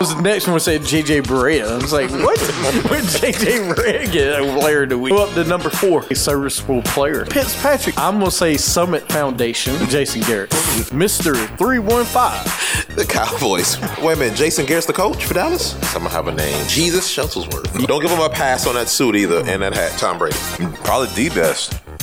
Was the next one said JJ Barea. I was like, what? Where did JJ Barea get a player do we go up to number four? A serviceable player. Fitzpatrick. I'm gonna say Summit Foundation. Jason Garrett. Mr. 315. The Cowboys. Wait a minute, Jason Garrett's the coach for Dallas? Someone have a name. Jesus Shuttlesworth. Don't give him a pass on that suit either and that hat. Tom Brady. Probably the best.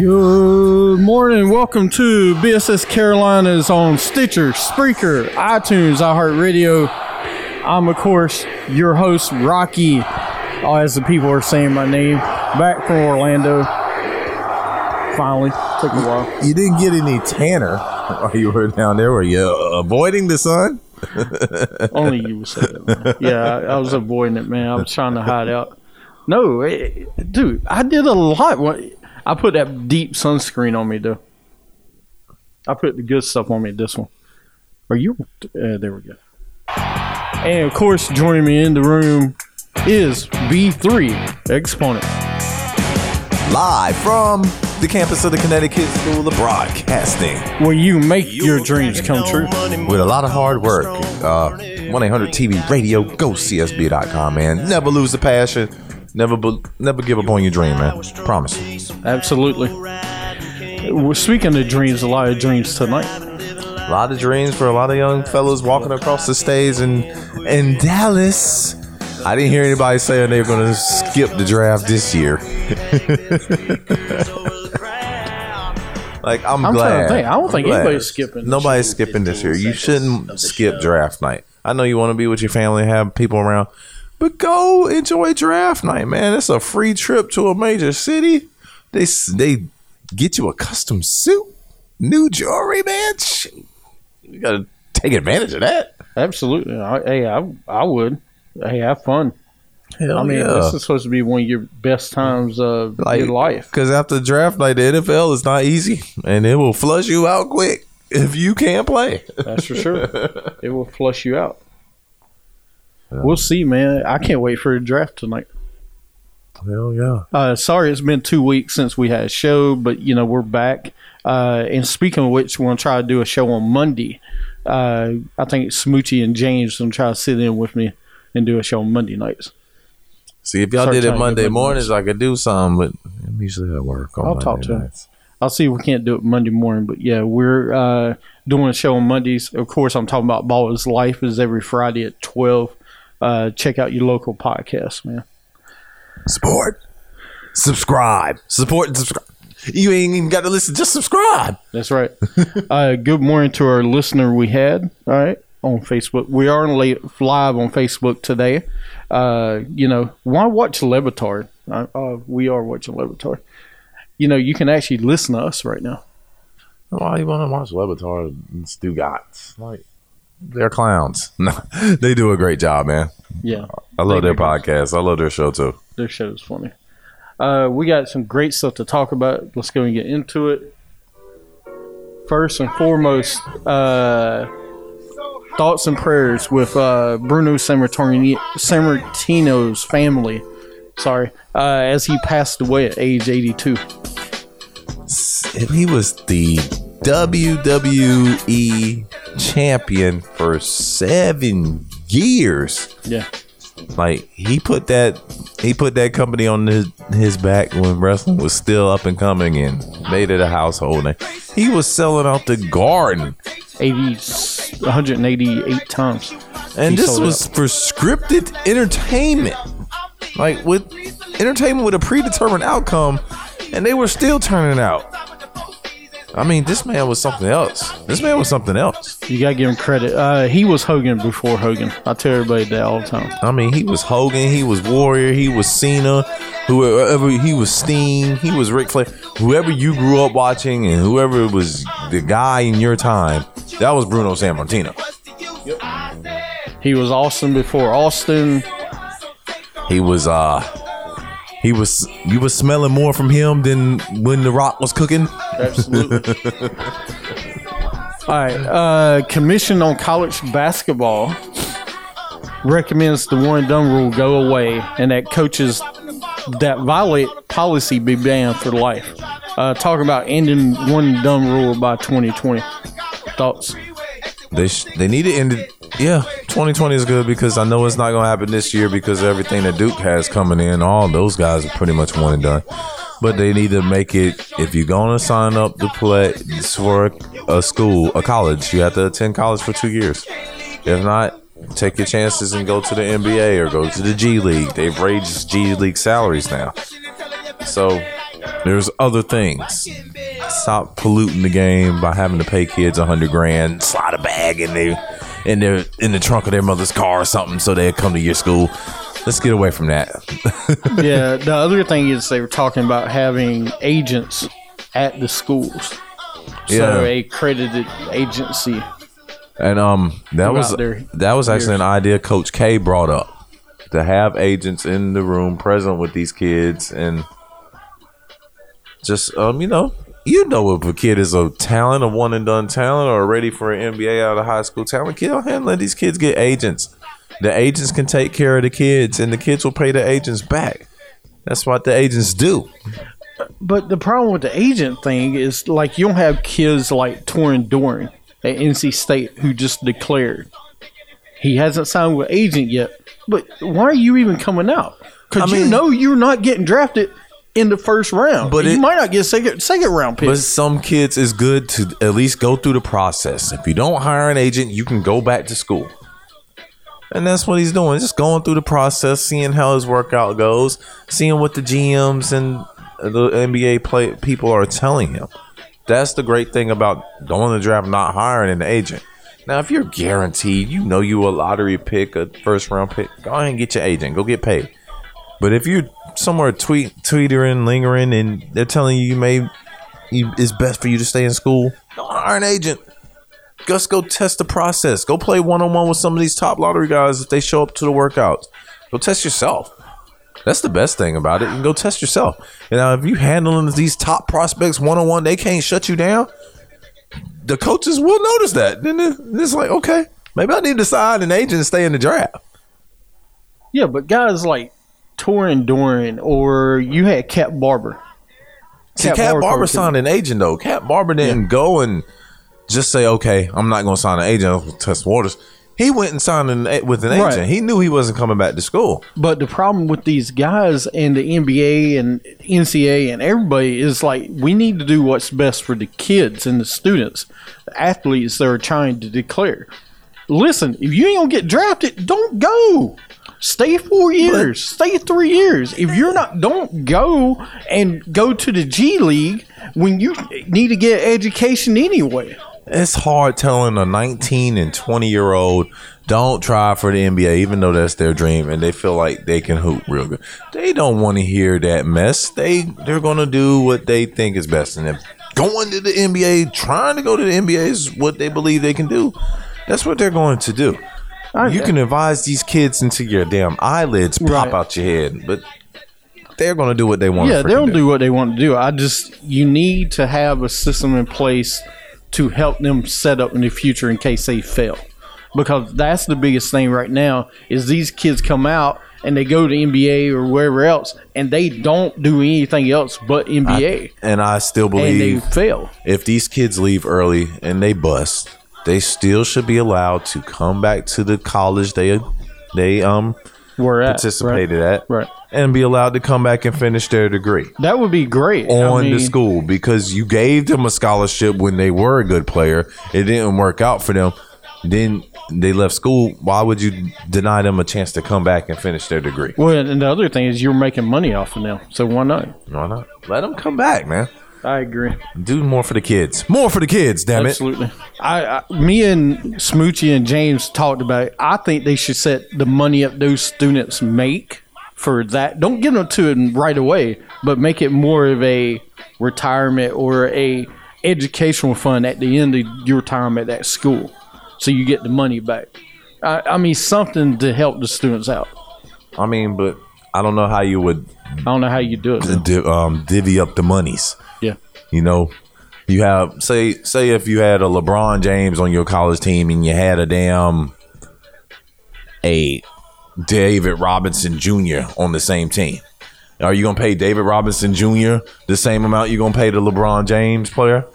Good morning. Welcome to BSS Carolinas on Stitcher, Spreaker, iTunes, iHeartRadio. I'm, of course, your host, Rocky, oh, as the people are saying my name, back from Orlando. Finally, took a while. You didn't get any tanner while you were down there. Were you avoiding the sun? Only you would say that. Man. Yeah, I, I was avoiding it, man. I was trying to hide out. No, eh, dude, I did a lot. I put that deep sunscreen on me, though. I put the good stuff on me. This one. Are you? Uh, there we go. And of course, joining me in the room is B3 Exponent. Live from the campus of the Connecticut School of Broadcasting. Where you make your dreams come true. With a lot of hard work. Uh, 1-800-TV Radio. Go CSB.com, man. Never lose the passion. Never be- never give up on your dream, man. Promise. Absolutely. We're speaking of dreams, a lot of dreams tonight. A lot of dreams for a lot of young fellas walking across the stage in in Dallas. I didn't hear anybody saying they were going to skip the draft this year. like I'm, I'm glad. trying to think. I don't I'm think glad. anybody's skipping. Nobody's skipping this year. You shouldn't skip draft night. I know you want to be with your family, have people around, but go enjoy draft night, man. It's a free trip to a major city. They they get you a custom suit, new jewelry, man. You gotta take advantage of that. Absolutely. I, hey, I, I would. Hey, have fun. Hell I mean, yeah. this is supposed to be one of your best times of your life. Because after draft night, the NFL is not easy, and it will flush you out quick if you can't play. That's for sure. it will flush you out. We'll see, man. I can't wait for the draft tonight. Hell yeah. Uh, sorry, it's been two weeks since we had a show, but you know we're back. Uh, and speaking of which, we're gonna try to do a show on Monday. Uh, I think Smoochie and James are gonna try to sit in with me and do a show on Monday nights. See, if y'all Start did it Monday mornings, I could do something, but I'm usually at work. On I'll Monday talk to him. nights. I'll see if we can't do it Monday morning, but yeah, we're uh, doing a show on Mondays. Of course, I'm talking about Ball is Life is every Friday at twelve. Uh, check out your local podcast, man. Support, subscribe, support, and subscribe. You ain't even got to listen. Just subscribe. That's right. uh, good morning to our listener we had. All right, on Facebook. We are live on Facebook today. Uh, you know, why watch Le Batard? Uh, uh, we are watching Le Batard. You know, you can actually listen to us right now. Why you want to watch Le Batard and Stugotz? Like they're clowns. No, they do a great job, man. Yeah, I love their do. podcast. I love their show too. their show's funny. Uh, we got some great stuff to talk about. Let's go and get into it. First and foremost, uh, thoughts and prayers with uh, Bruno Sammartini- Sammartino's family. Sorry, uh, as he passed away at age 82. He was the WWE champion for seven years. Yeah, Like he put that he put that company on his his back when wrestling was still up and coming and made it a household name. He was selling out the garden. 80, 188 times. And this was for scripted entertainment. Like with entertainment with a predetermined outcome, and they were still turning out. I mean, this man was something else. This man was something else. You gotta give him credit. Uh, he was Hogan before Hogan. I tell everybody that all the time. I mean, he was Hogan, he was Warrior, he was Cena, whoever he was Steam. he was Ric Flair. Whoever you grew up watching and whoever was the guy in your time, that was Bruno Sammartino. He was Austin before Austin. He was uh he was you was smelling more from him than when the rock was cooking. Absolutely. All right. Uh, Commission on College Basketball recommends the one and done rule go away and that coaches that violate policy be banned for life. Uh, talking about ending one and done rule by 2020. Thoughts? They sh- they need to end it. Yeah, 2020 is good because I know it's not going to happen this year because everything that Duke has coming in. All those guys are pretty much one and done. But they need to make it. If you're going to sign up to play for a school, a college, you have to attend college for two years. If not, take your chances and go to the NBA or go to the G League. They've raised G League salaries now. So there's other things. Stop polluting the game by having to pay kids a hundred grand, slide a bag in their in their in the trunk of their mother's car or something, so they come to your school. Let's get away from that. yeah. The other thing is they were talking about having agents at the schools. So Yeah. a credited agency. and um, that was there. that was actually an idea Coach K brought up to have agents in the room present with these kids and just um, you know, you know if a kid is a talent, a one and done talent, or ready for an NBA out of high school talent, ahead and let these kids get agents. The agents can take care of the kids, and the kids will pay the agents back. That's what the agents do. But the problem with the agent thing is like you don't have kids like Torin Dorn at NC State who just declared he hasn't signed with agent yet. But why are you even coming out? Because I you mean- know you're not getting drafted in the first round. But you it- might not get second second round pick. But some kids is good to at least go through the process. If you don't hire an agent, you can go back to school. And that's what he's doing. Just going through the process, seeing how his workout goes, seeing what the GMs and the NBA play people are telling him. That's the great thing about going to the draft, not hiring an agent. Now, if you're guaranteed, you know you a lottery pick, a first round pick, go ahead and get your agent. Go get paid. But if you're somewhere tweet, tweetering, lingering, and they're telling you you may you, it's best for you to stay in school, don't hire an agent. Just go test the process. Go play one on one with some of these top lottery guys if they show up to the workouts. Go test yourself. That's the best thing about it. You can go test yourself. And now, if you handling these top prospects one on one, they can't shut you down. The coaches will notice that. Then it's like, okay, maybe I need to sign an agent and stay in the draft. yeah, but guys like Torin Dorn or you had Cat Barber. See, Cat Cat Barber Barber signed an agent though. Cat Barber didn't go and just say, "Okay, I'm not going to sign an agent. I'll test waters." He went and signed an, with an Right. agent. He knew he wasn't coming back to school. But the problem with these guys and the NBA and NCAA and everybody is like we need to do what's best for the kids and the students, the athletes that are trying to declare. Listen, if you ain't gonna get drafted, don't go. Stay four years. stay three years. If you're not, don't go and go to the G League when you need to get education anyway. It's hard telling a 19 and 20 year old don't try for the NBA, even though that's their dream, and they feel like they can hoop real good. They don't want to hear that mess. They they're gonna do what they think is best, and if going to the NBA, trying to go to the NBA is what they believe they can do. That's what they're going to do. You can advise these kids until your damn eyelids pop Right. out your head, but they're gonna do what they want. Yeah, to they'll freaking do what they want to do. I just you need to have a system in place to help them set up in the future in case they fail. Because that's the biggest thing right now is these kids come out and they go to NBA or wherever else and they don't do anything else but NBA And I still believe and they fail. if these kids leave early and they bust, they still should be allowed to come back to the college they they um Where at participated right? at, Right. and be allowed to come back and finish their degree That would be great. I on mean, the school because you gave them a scholarship when they were a good player. It didn't work out for them. then they left school. Why would you deny them a chance to come back and finish their degree? Well, and the other thing is you're making money off of them, so why not? Why not? Let them come back, man. I agree. Do more for the kids. More for the kids, damn it. Absolutely. I, I, me and Smoochie and James talked about. It. I think they should set the money up those students make for that. Don't give them to it right away, but make it more of a retirement or a educational fund at the end of your time at that school, so you get the money back. I, I mean, something to help the students out. I mean, but I don't know how you would I don't know how you do it. um, divvy up the monies. Yeah. You know, you have say say if you had a LeBron James on your college team and you had a damn a David Robinson Jr. on the same team. Are you gonna pay David Robinson Jr. the same amount you're gonna pay the LeBron James player?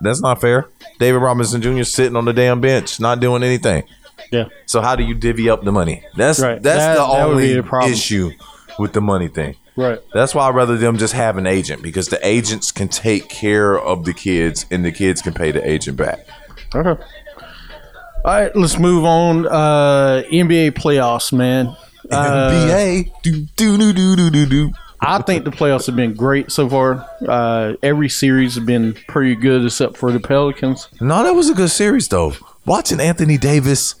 That's not fair. David Robinson Jr. sitting on the damn bench, not doing anything. Yeah. So how do you divvy up the money? That's Right. that's That- the that only the issue with the money thing. Right. That's why I'd rather them just have an agent because the agents can take care of the kids and the kids can pay the agent back. Okay. All right, let's move on. Uh, NBA playoffs, man. Uh, NBA, do do do do do do do. I think the playoffs have been great so far. Uh, every series has been pretty good except for the Pelicans. No, that was a good series though. Watching Anthony Davis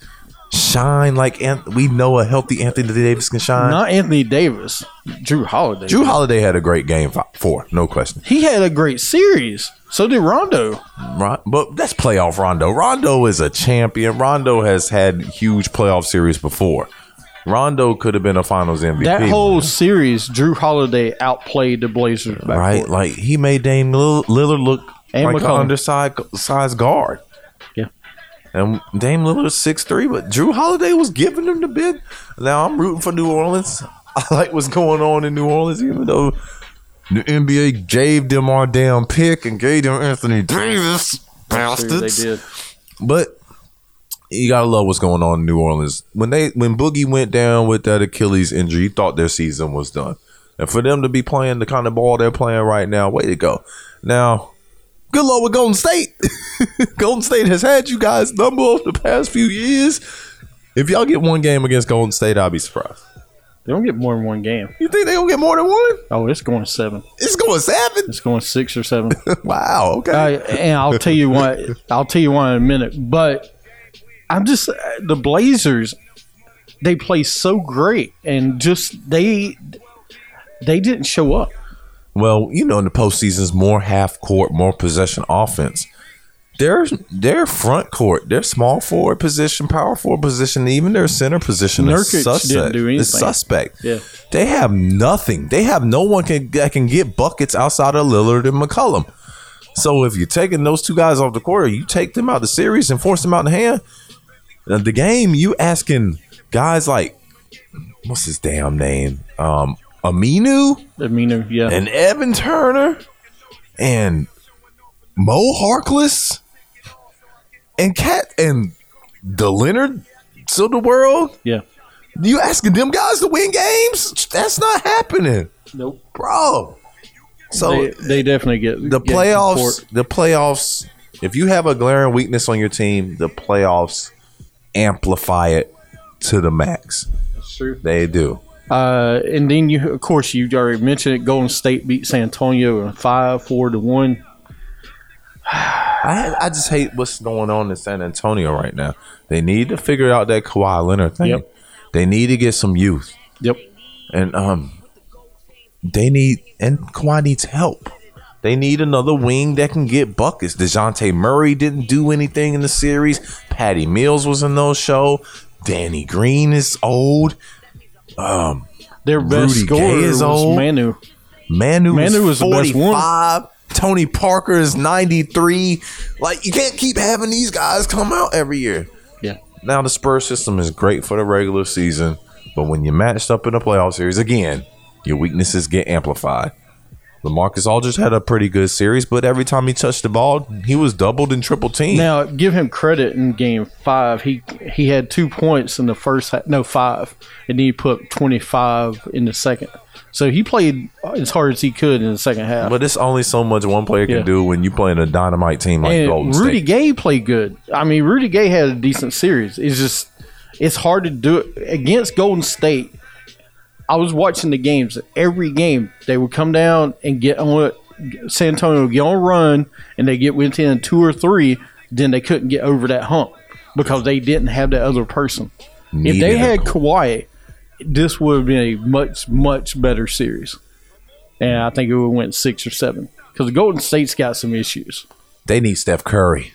shine like An- we know a healthy Anthony Davis can shine. Not Anthony Davis, Drew Holiday. Drew Holiday had a great game four, no question. he had a great series. So did Rondo. Right, but that's playoff Rondo. Rondo is a champion. Rondo has had huge playoff series before. Rondo could have been a Finals MVP. That whole series, Drew Holiday outplayed the Blazers. Right? Like he made Dame Lill- Lillard look And like an undersized guard. And Dame Lillard's six three, but Drew Holiday was giving them the bid. Now I'm rooting for New Orleans. I like what's going on in New Orleans, even though the NBA gave them our damn pick and gave them Anthony Davis, They bastards. did. But you gotta love what's going on in New Orleans. When they when Boogie went down with that Achilles injury, you thought their season was done. And for them to be playing the kind of ball they're playing right now, way to go. Now, good luck with Golden State. Golden State has had you guys number over the past few years. If y'all get one game against Golden State, I'll be surprised. They don't get more than one game. You think they gonna get more than one? Oh, it's going seven. It's going seven. It's going six or seven. Wow. Okay. Uh, and I'll tell you what. I'll tell you one in a minute. But I'm just the Blazers. They play so great, and just they they didn't show up. Well, you know, in the postseasons, more half court, more possession offense. Their their front court, their small forward position, power forward position, even their center position is Nurkic suspect. didn't do is suspect. Yeah. They have nothing. They have no one can, that can get buckets outside of Lillard and McCollum. So if you're taking those two guys off the court, you take them out of the series and force them out in the hand. uh, The game, you asking guys like what's his damn name? Um Aminu mean, yeah, and Evan Turner and Mo Harkless and Cat and the Leonard of the world. yeah. You asking them guys to win games? That's not happening, Nope. bro. So They, they definitely get the get playoffs, support. the playoffs. If you have a glaring weakness on your team, the playoffs amplify it to the max. That's true. They do. Uh, and then you, of course, you already mentioned it. Golden State beat San Antonio five, four to one. I I just hate what's going on in San Antonio right now. They need to figure out that Kawhi Leonard thing. Yep. They need to get some youth, Yep. and um, they need and Kawhi needs help. They need another wing that can get buckets. Dejounte Murray didn't do anything in the series. Patty Mills was a no show. Danny Green is old. Um, Their best Rudy scorer Gay is was old. Manu. Manu, Manu is was the best one. 45. Tony Parker is 93. Like, you can't keep having these guys come out every year. Yeah. Now, the Spurs system is great for the regular season, but when you're matched up in a playoff series, again, your weaknesses get amplified. Lamarcus Aldridge had a pretty good series, but every time he touched the ball, he was doubled and triple teamed. Now, give him credit in game five. He he had two points in the first half, no five, and then he put twenty five in the second. So he played as hard as he could in the second half. But it's only so much one player can Yeah. do when you playing a dynamite team like and Golden Rudy State. Gay played good. I mean, Rudy Gay had a decent series. It's just it's hard to do it against Golden State. I was watching the games. Every game they would come down and get on. San Antonio would get on a run and they get within two or three. Then they couldn't get over that hump because they didn't have that other person. if they had Kawhi, this would have been a much much better series. And I think it would have went six or seven because the Golden State's got some issues. They need Steph Curry.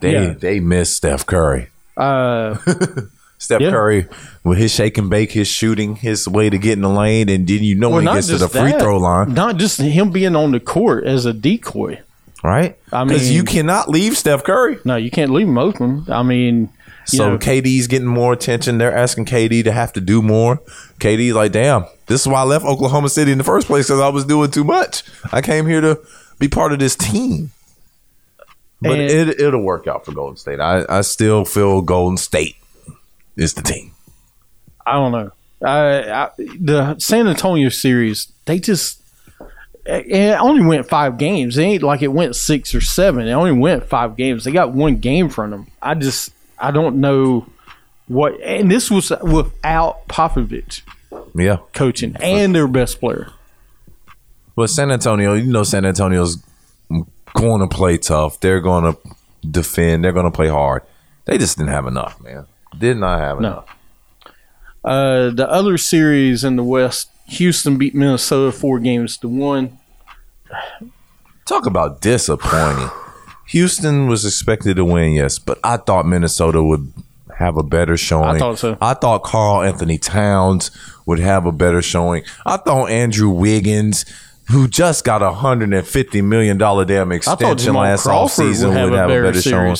They Yeah. they miss Steph Curry. Uh, Steph Yeah. Curry with his shake and bake, his shooting, his way to get in the lane, and then you know when he gets to the free that, throw line, Not just him being on the court as a decoy. right? I mean- you cannot leave Steph Curry. No, you can't leave him open. I mean, you So know, KD's getting more attention. They're asking KD to have to do more. KD like, damn, this is why I left Oklahoma City in the first place because I was doing too much. I came here to be part of this team. But And- it it'll work out for Golden State. I, I still feel Golden State is the team. I don't know. I, I, the San Antonio series, they just it only went five games. It ain't like it went six or seven. It only went five games. They got one game from them. I just I don't know what. And this was without Popovich Yeah. coaching and their best player. But San Antonio, you know, San Antonio's going to play tough. They're going to defend. They're going to play hard. They just didn't have enough, man. Did not have No. enough. Uh, the other series in the West, Houston beat Minnesota four games to one. Talk about disappointing. Houston was expected to win, yes, but I thought Minnesota would have a better showing. I thought so. I thought Karl Anthony Towns would have a better showing. I thought Andrew Wiggins, who just got a hundred and fifty million dollar damn extension last Crawford offseason, would have a better, showing.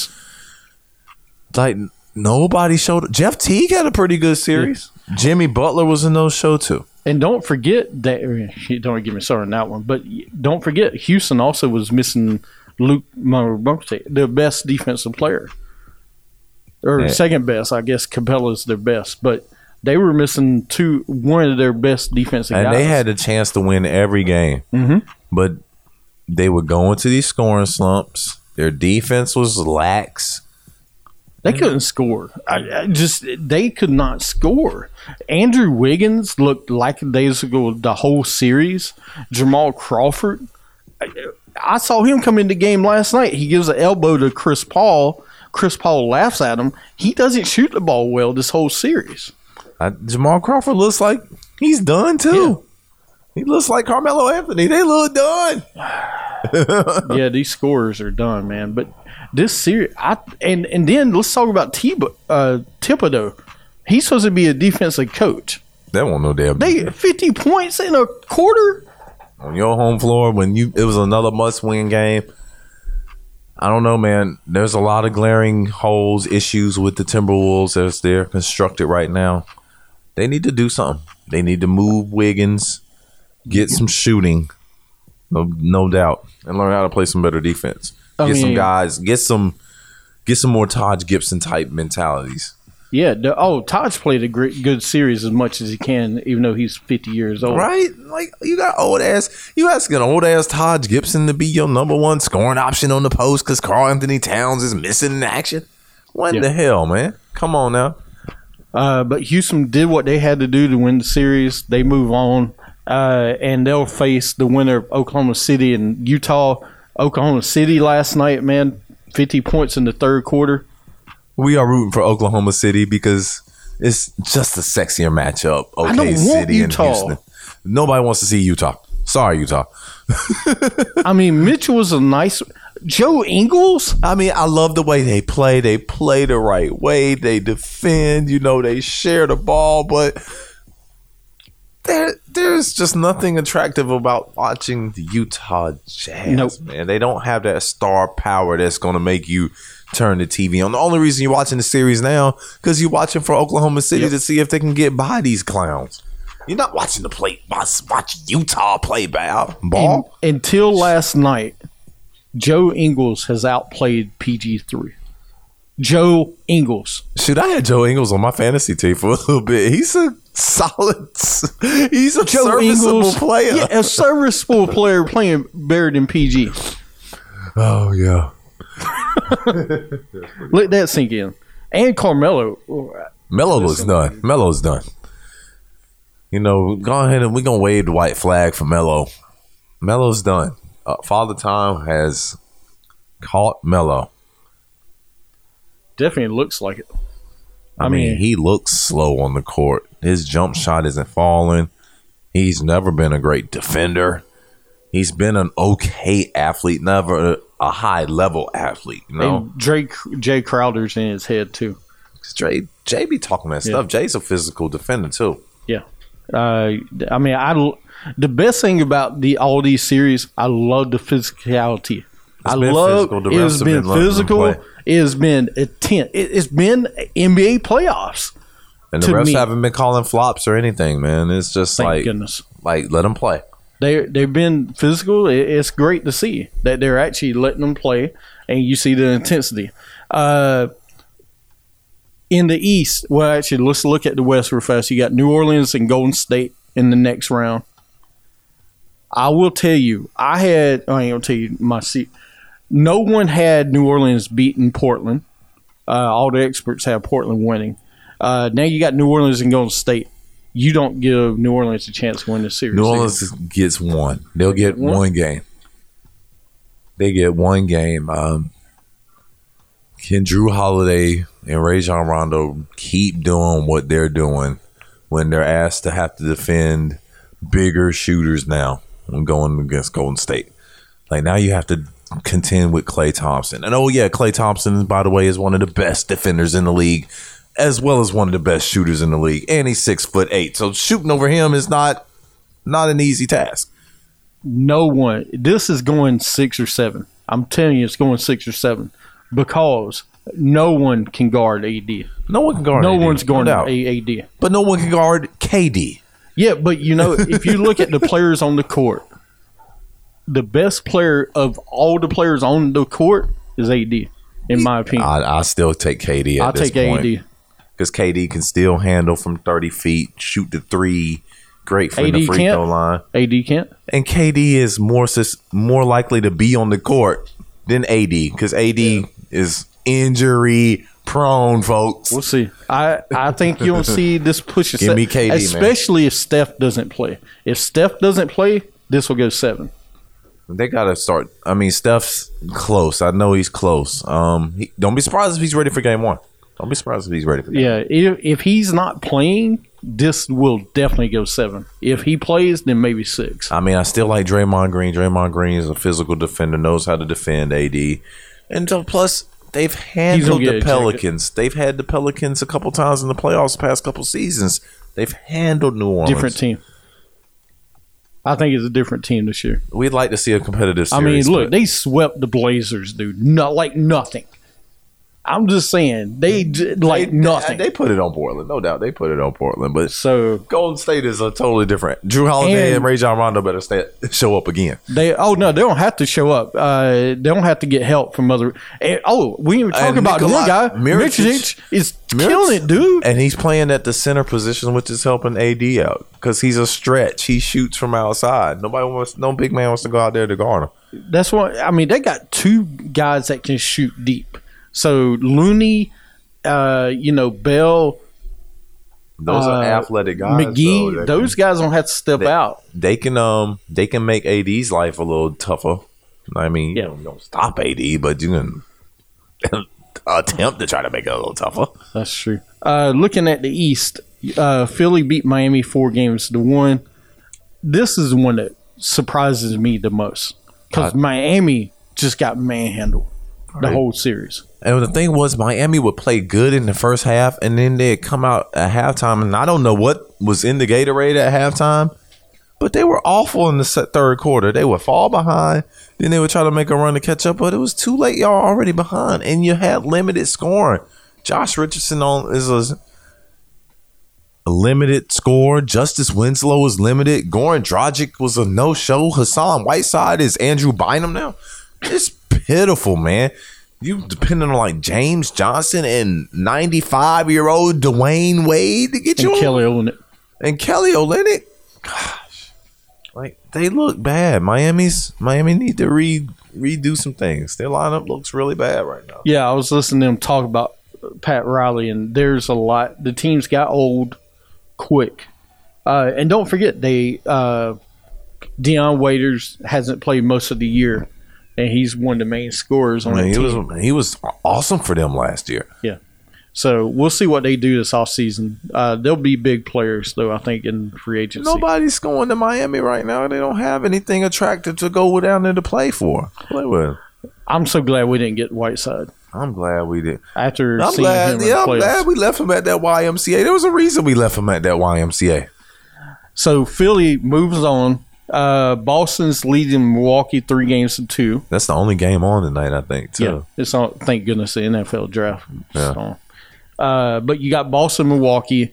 Like nobody showed. Jeff Teague had a pretty good series. Jimmy Butler was in those show too. And don't forget that. Don't get me started on that one. But don't forget, Houston also was missing Luke Monroe, their best defensive player, or Yeah. second best. I guess Capela's their best, but they were missing two, one of their best defensive and guys. they had a chance to win every game. Mm-hmm. But they would go into these scoring slumps. Their defense was lax. They couldn't score. I, I just they could not score. Andrew Wiggins looked like days ago the whole series. Jamal Crawford. I, I saw him come into the game last night. He gives an elbow to Chris Paul. Chris Paul laughs at him. He doesn't shoot the ball well this whole series. Jamal Crawford looks like he's done too. He looks like Carmelo Anthony. They look done. yeah, these scorers are done, man. But this series, I and and then let's talk about T- uh, Thibodeau. He's supposed to be a defensive coach. That won't no damn. They fifty points in a quarter. on your home floor when you it was another must win game. I don't know, man. There's a lot of glaring holes, issues with the Timberwolves as they're constructed right now. They need to do something. They need to move Wiggins, get some shooting, no, no doubt, and learn how to play some better defense. I get some guys, get some, get some more Taj Gibson type mentalities. Yeah. The, oh, Taj's played a great, good series as much as he can, even though he's 50 years old. Right? Like you got old ass. You asking old ass Taj Gibson to be your number one scoring option on the post because Karl Anthony Towns is missing in action. What Yeah. the hell, man? Come on now. Uh, but Houston did what they had to do to win the series. They move on, uh, and they'll face the winner of Oklahoma City and Utah. Oklahoma City last night, man, 50 points in the third quarter. We are rooting for Oklahoma City because it's just a sexier matchup. OK I don't want City and Utah. Houston. Nobody wants to see Utah. Sorry, Utah. I mean, Mitchell was a nice. Joe Ingles? I mean, I love the way they play. They play the right way. They defend. You know, they share the ball, but there, there's just nothing attractive about watching the Utah Jazz. Nope. Man, they don't have that star power that's going to make you turn the TV on. The only reason you're watching the series now because you're watching for Oklahoma City Yep. to see if they can get by these clowns. You're not watching the play. Watch, watch Utah play ball. Until last night, Joe Ingles has outplayed PG three. Joe Ingles. Shoot, I had Joe Ingles on my fantasy team for a little bit. He's a solid. He's a Joe serviceable Ingles, player. Yeah, a serviceable player playing better than PG. Oh yeah. Let that sink in. And Carmelo. Melo looks done. Melo's done. You know, go ahead and we're gonna wave the white flag for Melo. Melo's done. Uh, Father Time has caught Melo. Definitely looks like it. I, I mean, mean- he looks slow on the court. His jump shot isn't falling. He's never been a great defender. He's been an okay athlete, never a, high level athlete. You know, And Drake Jay Crowder's in his head too. Jay, Jay be talking that Yeah. stuff. Jay's a physical defender too. Yeah. Uh, I mean, I the best thing about the all these series, I love the physicality. I been love it's been physical. It has been intent. It, it's been NBA playoffs. And the refs me- haven't been calling flops or anything, man. It's just like, goodness. like let them play. They they've been physical. It's great to see that they're actually letting them play, and you see the intensity. Uh, in the East, well, actually, let's look at the West real fast. You got New Orleans and Golden State in the next round. I will tell you, I had. I ain't gonna tell you my seat. No one had New Orleans beating Portland. Uh, all the experts have Portland winning. Uh, now you got New Orleans and Golden State. You don't give New Orleans a chance to win the series. New. Orleans gets one. They'll get One? one game. They get one game. Um, can Drew Holiday and Rajon Rondo keep doing what they're doing when they're asked to have to defend bigger shooters now when going against Golden State? Like now you have to contend with Klay Thompson. And oh yeah, Klay Thompson, by the way, is one of the best defenders in the league, as well as one of the best shooters in the league. And he's six foot eight. So shooting over him is not not an easy task. no one. This is going six or seven. I'm telling you, it's going six or seven because no one can guard AD. No one can guard. No AD, one's guarding doubt. AD. but no one can guard KD. Yeah, but you know, if you look at the players on the court, the best player of all the players on the court is AD, in my opinion. I, I still take KD at I'll this take point AD. Because KD can still handle from thirty feet, shoot the three, great from the free can't? throw line, AD can't. and KD is more sus- more likely to be on the court than AD because AD is injury prone, folks. We'll see. I, I think you'll see this push. Give se- me KD, man. especially if Steph doesn't play. If Steph doesn't play, this will go seven. They gotta start. I mean, Steph's close. I know he's close. Um, he, don't be surprised if he's ready for game one. Don't be surprised if he's ready for. Game Yeah, if, if he's not playing, this will definitely go seven. If he plays, then maybe six. I mean, I still like Draymond Green. Draymond Green is a physical defender, knows how to defend AD, and so plus they've handled the ejected. Pelicans. They've had the Pelicans a couple times in the playoffs, the past couple seasons. They've handled New Orleans. Different team. I think it's a different team this year. We'd like to see a competitive. I mean, look, they swept the Blazers, dude. Not like nothing. I'm just saying they like they, nothing. They put it on Portland, no doubt. They put it on Portland, but so Golden State is a totally different. Drew Holiday and, And- Rajon Rondo better stay, show up again. they oh no, they don't have to show up. Uh, they don't have to get help from other. And, oh, we even talk about the one Nikolai guy. Mirotic is killing it, dude. And he's playing at the center position, which is helping AD out because he's a stretch. He shoots from outside. Nobody wants, no big man wants to go out there to guard him. That's what I mean. They got two guys that can shoot deep. So Looney, uh, you know Bell, Those are Uh, athletic guys. McGee. though, those guys don't have to step They- out. they can um they can make AD's life a little tougher. I mean, you Yeah. don't, don't stop AD, but you can attempt to try to make it a little tougher. That's true. Uh, looking at the East, uh, Philly beat Miami four games to one. This is the one that surprises me the most because Miami just got manhandled the whole series. And the thing was, Miami would play good in the first half, and then they'd come out at halftime, and I don't know what was in the Gatorade at halftime, but they were awful in the third quarter. They would fall behind, then they would try to make a run to catch up, but it was too late. Y'all already behind, and you had limited scoring. Josh Richardson on is a limited score. Justice Winslow was limited. Goran Dragic was a no show. Hassan Whiteside is Andrew Bynum now. It's pitiful, man. You depending on like James Johnson and 95 year old Dwyane Wade to get you. And you Kelly Olynyk. and Kelly Olynyk. Gosh, like they look bad. Miami's Miami need to re redo some things. Their lineup looks really bad right now. Yeah, I was listening to him talk about Pat Riley, and there's a lot. The teams got old quick, uh, and don't forget they uh, Dion Waiters hasn't played most of the year, and he's one of the main scorers I on mean, the he team. was he was awesome for them last year. yeah. So we'll see what they do this offseason. Uh, they'll be big players, though. I think in free agency. Nobody's going to Miami right now. They don't have anything attractive to go down there to play for. Play with. I'm so glad we didn't get Whiteside I'm glad we did. after I'm seeing glad. Yeah, the I'm glad we left him at that YMCA. There was a reason we left him at that YMCA. So Philly moves on. Uh, Boston's leading Milwaukee three games to two. That's the only game on tonight, I think. Too. Yeah, it's on. Thank goodness the NFL draft. Yeah. Uh, but you got Boston, Milwaukee.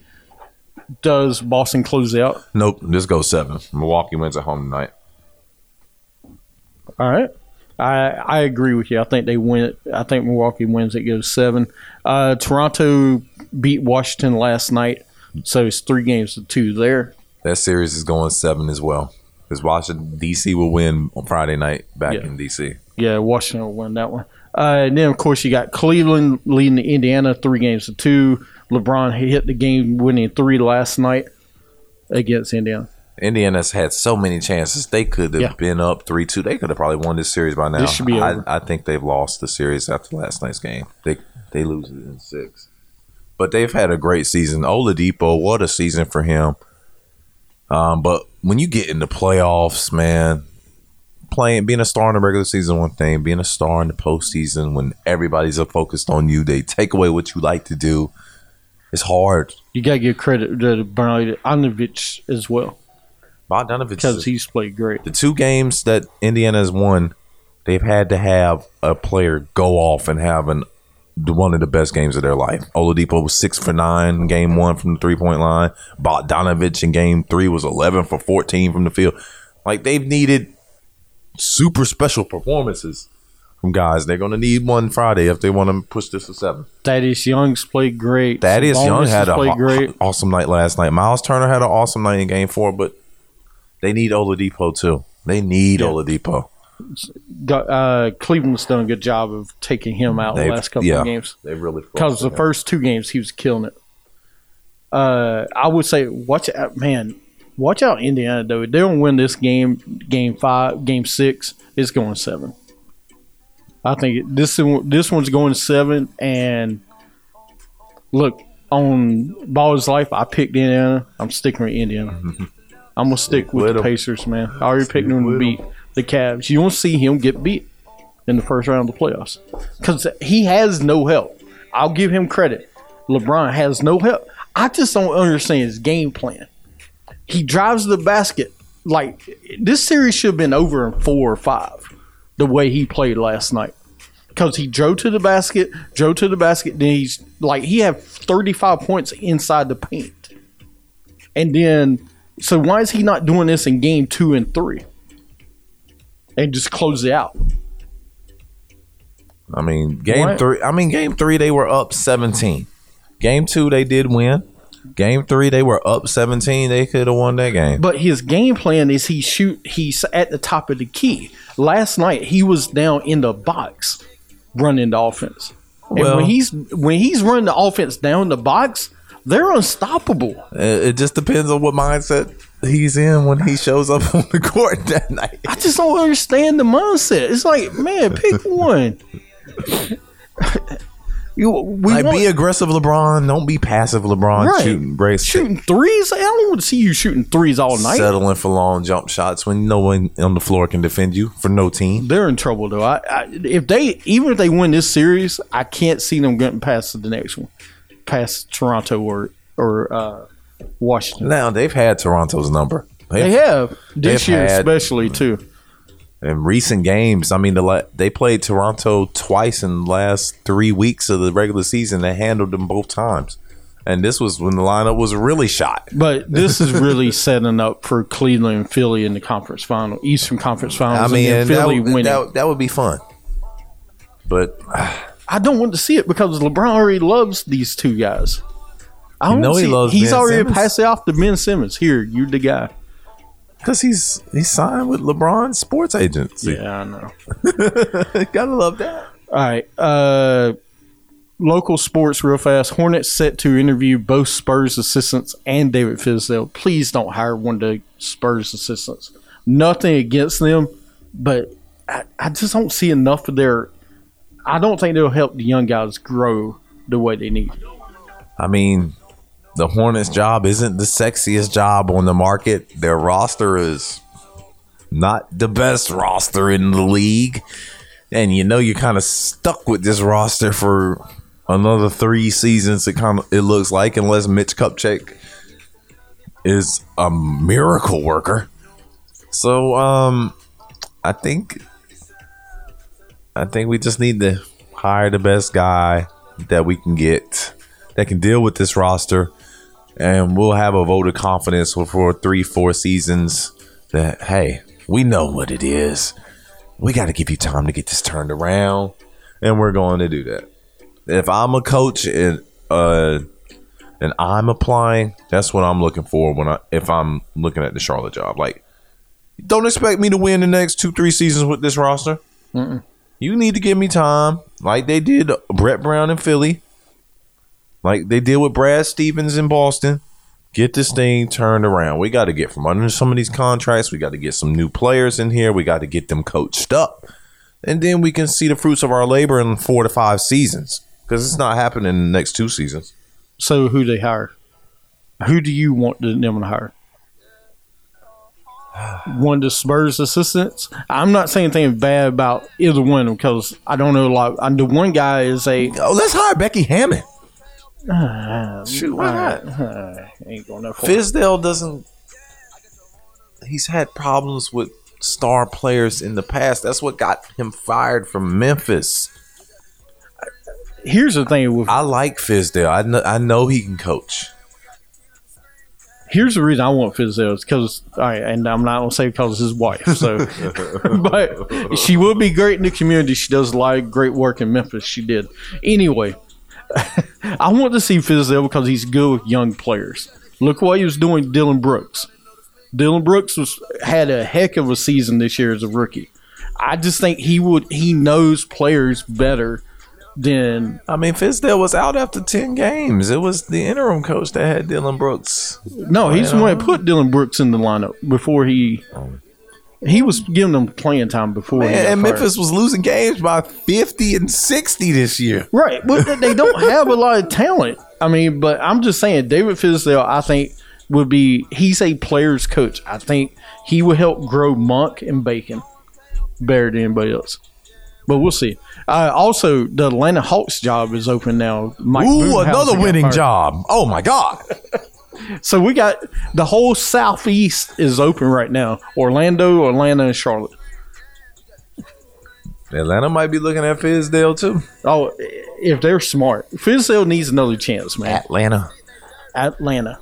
Does Boston close out? Nope. This goes seven. Milwaukee wins at home tonight. All right. I I agree with you. I think they win. I think Milwaukee wins. It goes seven. Uh, Toronto beat Washington last night, so it's three games to two there. That series is going seven as well. Because Washington DC will win on Friday night back Yeah. in DC. Yeah, Washington will win that one. Uh, and then of course you got Cleveland leading to Indiana three games to two. LeBron hit the game winning three last night against Indiana. Indiana's had so many chances. They could have Yeah. been up three two. They could have probably won this series by now. This should be I. I think they've lost the series after last night's game. They they lose it in six. But they've had a great season. Oladipo, what a season for him. Um, but when you get in the playoffs, man, playing being a star in the regular season one thing, being a star in the postseason when everybody's focused on you, they take away what you like to do. It's hard. You got to give credit to Bogdanovich as well Bogdanovich because he's played great. the two games that Indiana has won, they've had to have a player go off and have an one of the best games of their life. Oladipo was six for nine in game one from the three point line. Bogdanovich in game three was eleven for fourteen from the field. Like they've needed super special performances from guys. They're going to need one Friday if they want to push this to seven. Thaddeus Young's played great. Thaddeus Sabonis Young had a played great. awesome night last night. Miles Turner had an awesome night in game four, but they need Oladipo too. They need Yeah. Oladipo. Got, uh, Cleveland's done a good job of taking him out the They've- last couple yeah. of games They really because the first two games he was killing it. Uh, I would say watch out, man. Watch out, Indiana though. They don't win this game, game five, game six. It's going seven. I think this this one's going seven. And look on Ball's life, I picked Indiana. I'm sticking with Indiana. I'm gonna stick with with the. Pacers, man. I already picked them to beat the Cavs. You won't see him get beat in the first round of the playoffs because he has no help. I'll give him credit. LeBron has no help. I just don't understand his game plan. He drives the basket like this series should have been over in four or five. The way he played last night, because he drove to the basket, drove to the basket. Then he's like he had thirty five points inside the paint, and then so why is he not doing this in game two and three, and just close it out? I mean, game What? three. I mean, game three they were up seventeen. Game two they did win. Game three they were up seventeen. They could have won that game. But his game plan is he shoot. He's at the top of the key. Last night he was down in the box, running the offense. And Well- when he's when he's running the offense down the box, they're unstoppable. It, it just depends on what mindset he's in when he shows up on the court that night. I just don't understand the mindset. It's like, man, pick one. you we Like, want, be aggressive, LeBron. Don't be passive, LeBron. Right. Shooting breaks, shooting threes. I don't want to see you shooting threes all night. settling for long jump shots when no one on the floor can defend you for no team. They're in trouble though. I, I if they even if they win this series, I can't see them getting past the next one, past Toronto or or uh, Washington. Now they've had Toronto's number. They have this they've year, had- especially too. in recent games. I mean, the la- they played Toronto twice in the last three weeks of the regular season. They handled them both times. And this was when the lineup was really shot. But this is really setting up for Cleveland and Philly in the conference final, Eastern Conference I mean, and that, then Philly would- winning. that, that would be fun. But I don't want to see it because LeBron already loves these two guys. I don't know see he loves He's Ben already Simmons. passed it off to Ben Simmons. Here, you're the guy. because he's he's signed with LeBron's sports agency. Yeah, I know. Gotta love that. All right. Uh, local sports, real fast. Hornets set to interview both Spurs assistants and David Fizdale. Please don't hire one of the Spurs assistants. Nothing against them, but I, I just don't see enough of their. I don't think they'll help the young guys grow the way they need. I mean, the Hornets job isn't the sexiest job on the market. Their roster is not the best roster in the league. And you know you're kind of stuck with this roster for another three seasons. It kind of it looks like, unless Mitch Kupchak is a miracle worker. So, um, I think, I think we just need to hire the best guy that we can get that can deal with this roster, and we'll have a vote of confidence for, three, four seasons. That hey, we know what it is. We got to give you time to get this turned around, and we're going to do that. If I'm a coach and uh, and I'm applying, that's what I'm looking for when I if I'm looking at the Charlotte job. Like, don't expect me to win the next two, three seasons with this roster. You need to give me time, like they did Brett Brown in Philly, like they did with Brad Stevens in Boston. Get this thing turned around. We got to get from under some of these contracts. We got to get some new players in here. We got to get them coached up, and then we can see the fruits of our labor in four to five seasons. Because it's not happening in the next two seasons. So, who they hire? Who do you want them to hire? One of the Spurs assistants. I'm not saying anything bad about either one of them because I don't know a lot. I, the one guy is a Oh, let's hire Becky Hammon. Shoot, why not? Uh, ain't going far. Fizdale doesn't. He's had problems with star players in the past. That's what got him fired from Memphis. Here's the thing with I like Fizdale. I know, I know he can coach. here's the reason I want Fizdale is because right, and I'm not gonna say because his wife. So, but she will be great in the community. She does a lot of great work in Memphis. She did. Anyway, I want to see Fizdale because he's good with young players. Look what he was doing, Dillon Brooks. Dillon Brooks was had a heck of a season this year as a rookie. I just think he would. He knows players better than I mean, Fizdale was out after ten games. It was the interim coach that had Dillon Brooks. No, he's the one that put Dillon Brooks in the lineup before he oh. He was giving them playing time before. Man, and fired. Memphis was losing games by fifty and sixty this year. right? But they don't have a lot of talent. I mean, but I'm just saying, David Fizdale, I think would be he's a player's coach. I think he will help grow Monk and Bacon better than anybody else. But we'll see. Uh, also, the Atlanta Hawks job is open now. Mike Ooh, Budenholzer another winning fired. job. Oh my god. So we got the whole southeast is open right now. Orlando, Atlanta, and Charlotte. Atlanta might be looking at Fizdale too. Oh, if they're smart, Fizdale needs another chance, man. Atlanta. Atlanta.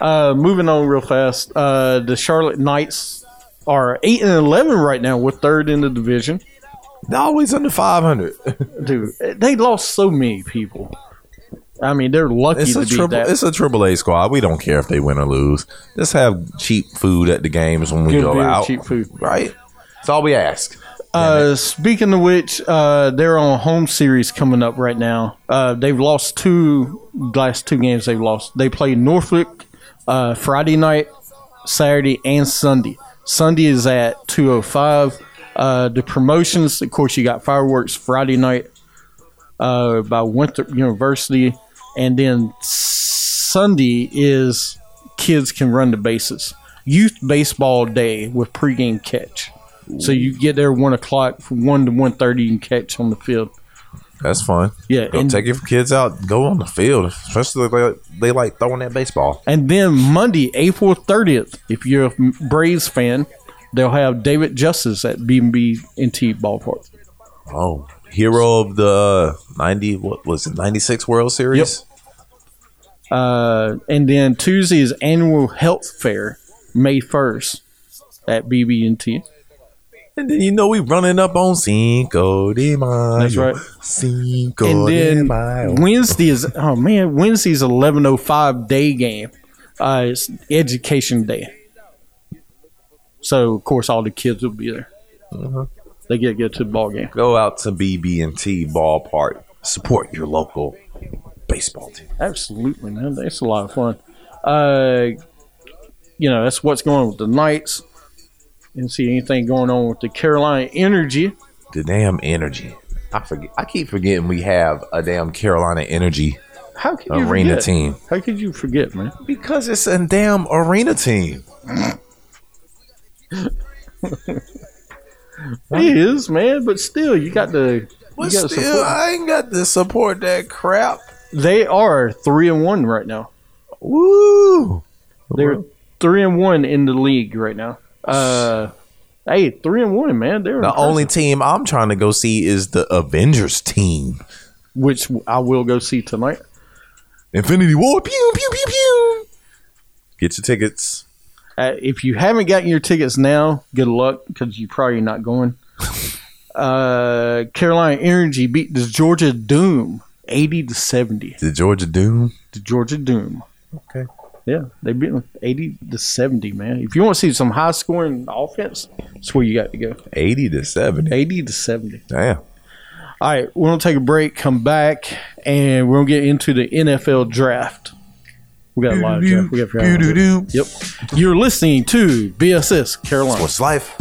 Uh, moving on real fast. Uh, the Charlotte Knights are eight and eleven right now. We're third in the division. They're always under five hundred. Dude, they lost so many people. I mean, they're lucky It's to a be triple. that. It's a triple A squad. We don't care if they win or lose. Just have cheap food at the games when we Good go beer, out. cheap food. right? That's all we ask. Uh, speaking of which, uh, they're on a home series coming up right now. Uh, they've lost two last two games. They've lost. They played Norfolk uh, Friday night, Saturday, and Sunday. Sunday is at two o five. Uh, the promotions, of course, you got fireworks Friday night uh, by Winthrop University, and then Sunday is kids can run the bases. Youth baseball day with pregame catch. So you get there one o'clock from one to one thirty. You can catch on the field. That's fun. Yeah, Go and- take your kids out. Go on the field, especially if they, they like throwing that baseball. And then Monday, April thirtieth, if you're a Braves fan, they'll have David Justice at B&B NT Ballpark. Oh, hero of the ninety. What was it? Ninety six World Series. Uh, and then Tuesday is annual health fair, May first at BB&T. And then you know we running up on Cinco de Mayo. That's right. Cinco and de then Mayo. Wednesday is oh man, Wednesday's eleven oh five day game. Uh, it's education day. So of course all the kids will be there. Uh-huh. They get to go to the ball game. Go out to BB&T ballpark. Support your local baseball team. Absolutely, man. That's a lot of fun. Uh, you know, that's what's going on with the Knights. Didn't see anything going on with the Carolina Energy. The damn energy. I forget. I keep forgetting we have a damn Carolina Energy How could you arena forget? team How could you forget, man? because it's a damn arena team. It is, man. But still, you got the. But you got still, support. I ain't got to support that crap. They are three and one right now. Woo! They're three and one in the league right now. Uh, hey, three and one, man. They're The impressive. only team I'm trying to go see is the Avengers team. which I will go see tonight. Infinity War. Pew pew pew pew. Get your tickets. Uh, if you haven't gotten your tickets now, good luck because you're probably not going. uh, Carolina Energy beat the Georgia Doom eighty to seventy. The Georgia Doom. The Georgia Doom. Okay. Yeah, they beat them eighty to seventy. Man, if you want to see some high scoring offense, that's where you got to go. 80 to 70. Eighty to seventy. Damn. All right, we're gonna take a break, come back, and we're gonna get into the NFL draft. We got a lot of draft. We got a lot of. Yep. You're listening to BSS Carolina. What's life?